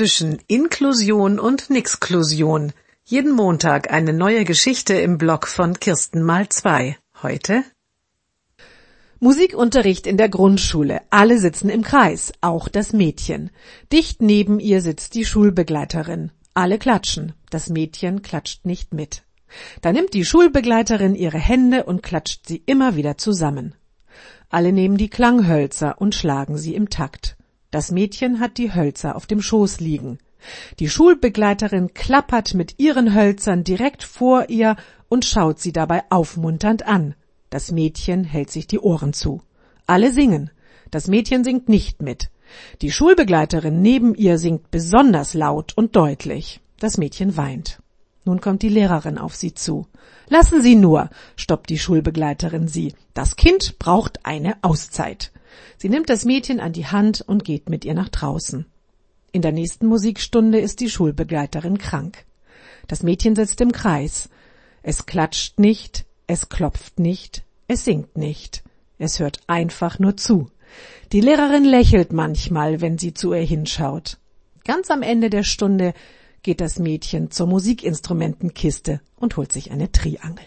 zwischen Inklusion und Nixklusion. Jeden Montag eine neue Geschichte im Blog von Kirsten mal zwei. Heute Musikunterricht in der Grundschule. Alle sitzen im Kreis, auch das Mädchen. Dicht neben ihr sitzt die Schulbegleiterin. Alle klatschen. Das Mädchen klatscht nicht mit. Da nimmt die Schulbegleiterin ihre Hände und klatscht sie immer wieder zusammen. Alle nehmen die Klanghölzer und schlagen sie im Takt. Das Mädchen hat die Hölzer auf dem Schoß liegen. Die Schulbegleiterin klappert mit ihren Hölzern direkt vor ihr und schaut sie dabei aufmunternd an. Das Mädchen hält sich die Ohren zu. Alle singen. Das Mädchen singt nicht mit. Die Schulbegleiterin neben ihr singt besonders laut und deutlich. Das Mädchen weint. Nun kommt die Lehrerin auf sie zu. Lassen Sie nur, stoppt die Schulbegleiterin sie. Das Kind braucht eine Auszeit. Sie nimmt das Mädchen an die Hand und geht mit ihr nach draußen. In der nächsten Musikstunde ist die Schulbegleiterin krank. Das Mädchen sitzt im Kreis. Es klatscht nicht, es klopft nicht, es singt nicht. Es hört einfach nur zu. Die Lehrerin lächelt manchmal, wenn sie zu ihr hinschaut. Ganz am Ende der Stunde geht das Mädchen zur Musikinstrumentenkiste und holt sich eine Triangel.